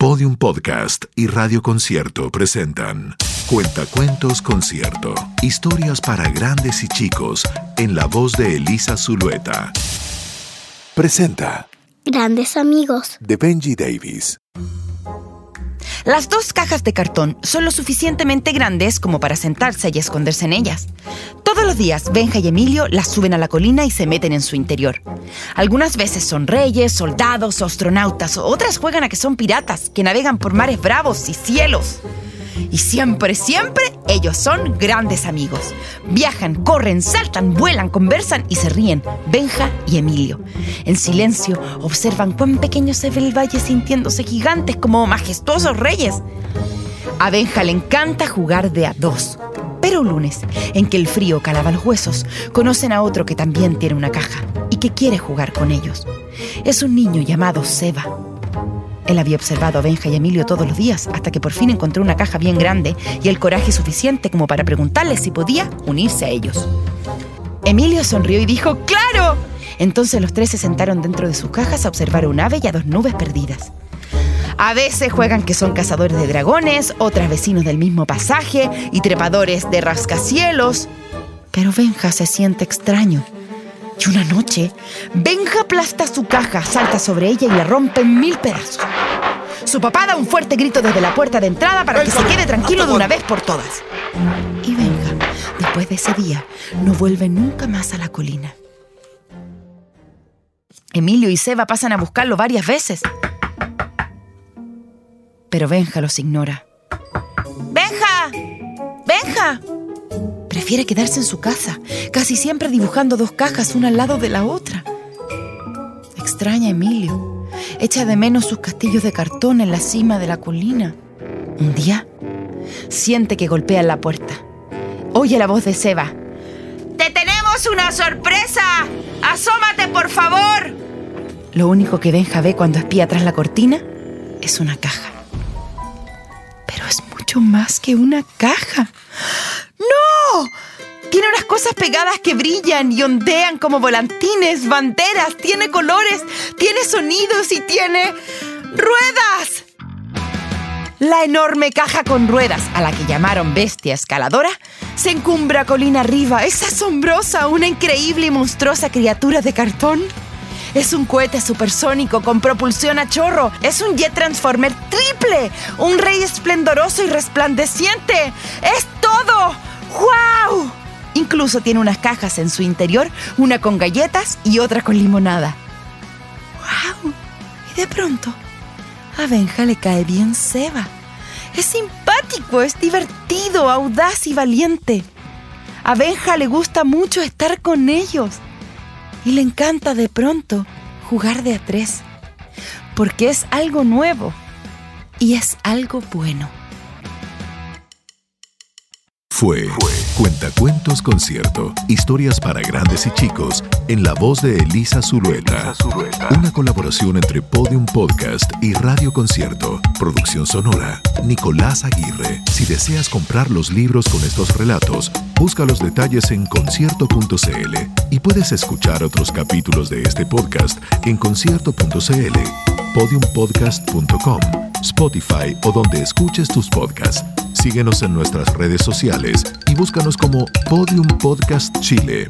Podium Podcast y Radio Concierto presentan Cuentacuentos Concierto. Historias para grandes y chicos en la voz de Elisa Zulueta. Presenta Grandes amigos. de Benji Davis. Las dos cajas de cartón son lo suficientemente grandes como para sentarse y esconderse en ellas. Todos los días, Benja y Emilio las suben a la colina y se meten en su interior. Algunas veces son reyes, soldados o astronautas, otras juegan a que son piratas, que navegan por mares bravos y cielos. Y siempre, siempre ellos son grandes amigos. Viajan, corren, saltan, vuelan, conversan y se ríen. Benja y Emilio. En silencio observan cuán pequeño se ve el valle sintiéndose gigantes como majestuosos reyes. A Benja le encanta jugar de a dos. Pero un lunes, en que el frío calaba los huesos, conocen a otro que también tiene una caja y que quiere jugar con ellos. Es un niño llamado Seba. Él había observado a Benja y Emilio todos los días hasta que por fin encontró una caja bien grande y el coraje suficiente como para preguntarles si podía unirse a ellos. Emilio sonrió y dijo, ¡Claro! Entonces los tres se sentaron dentro de sus cajas a observar un ave y a dos nubes perdidas. A veces juegan que son cazadores de dragones, otras vecinos del mismo pasaje y trepadores de rascacielos. Pero Benja se siente extraño. Y una noche, Benja aplasta su caja, salta sobre ella y la rompe en mil pedazos. Su papá da un fuerte grito desde la puerta de entrada para que se quede tranquilo de una vez por todas. Y Benja, después de ese día, no vuelve nunca más a la colina. Emilio y Seba pasan a buscarlo varias veces. Pero Benja los ignora. ¡Benja! ¡Benja! Prefiere quedarse en su casa, casi siempre dibujando dos cajas una al lado de la otra. Extraña a Emilio. Echa de menos sus castillos de cartón en la cima de la colina. Un día, siente que golpean la puerta. Oye la voz de Seba. ¡Te tenemos una sorpresa! ¡Asómate, por favor! Lo único que Benja ve cuando espía tras la cortina es una caja. Pero es mucho más que una caja. Tiene unas cosas pegadas que brillan y ondean como volantines, banderas, tiene colores, tiene sonidos y tiene ruedas. La enorme caja con ruedas, a la que llamaron bestia escaladora, se encumbra colina arriba. Es asombrosa, una increíble y monstruosa criatura de cartón. Es un cohete supersónico con propulsión a chorro. Es un jet transformer triple. Un rey esplendoroso y resplandeciente. Es todo. ¡Wow! Incluso tiene unas cajas en su interior, una con galletas y otra con limonada. ¡Wow! Y de pronto, a Benja le cae bien Seba. Es simpático, es divertido, audaz y valiente. A Benja le gusta mucho estar con ellos. Y le encanta de pronto jugar de a tres. Porque es algo nuevo. Y es algo bueno. Fue Cuentacuentos Concierto. Historias para grandes y chicos en la voz de Elisa Zulueta. Una colaboración entre Podium Podcast y Radio Concierto. Producción sonora. Nicolás Aguirre. Si deseas comprar los libros con estos relatos, busca los detalles en concierto.cl y puedes escuchar otros capítulos de este podcast en concierto.cl, podiumpodcast.com, Spotify o donde escuches tus podcasts. Síguenos en nuestras redes sociales y búscanos como Podium Podcast Chile.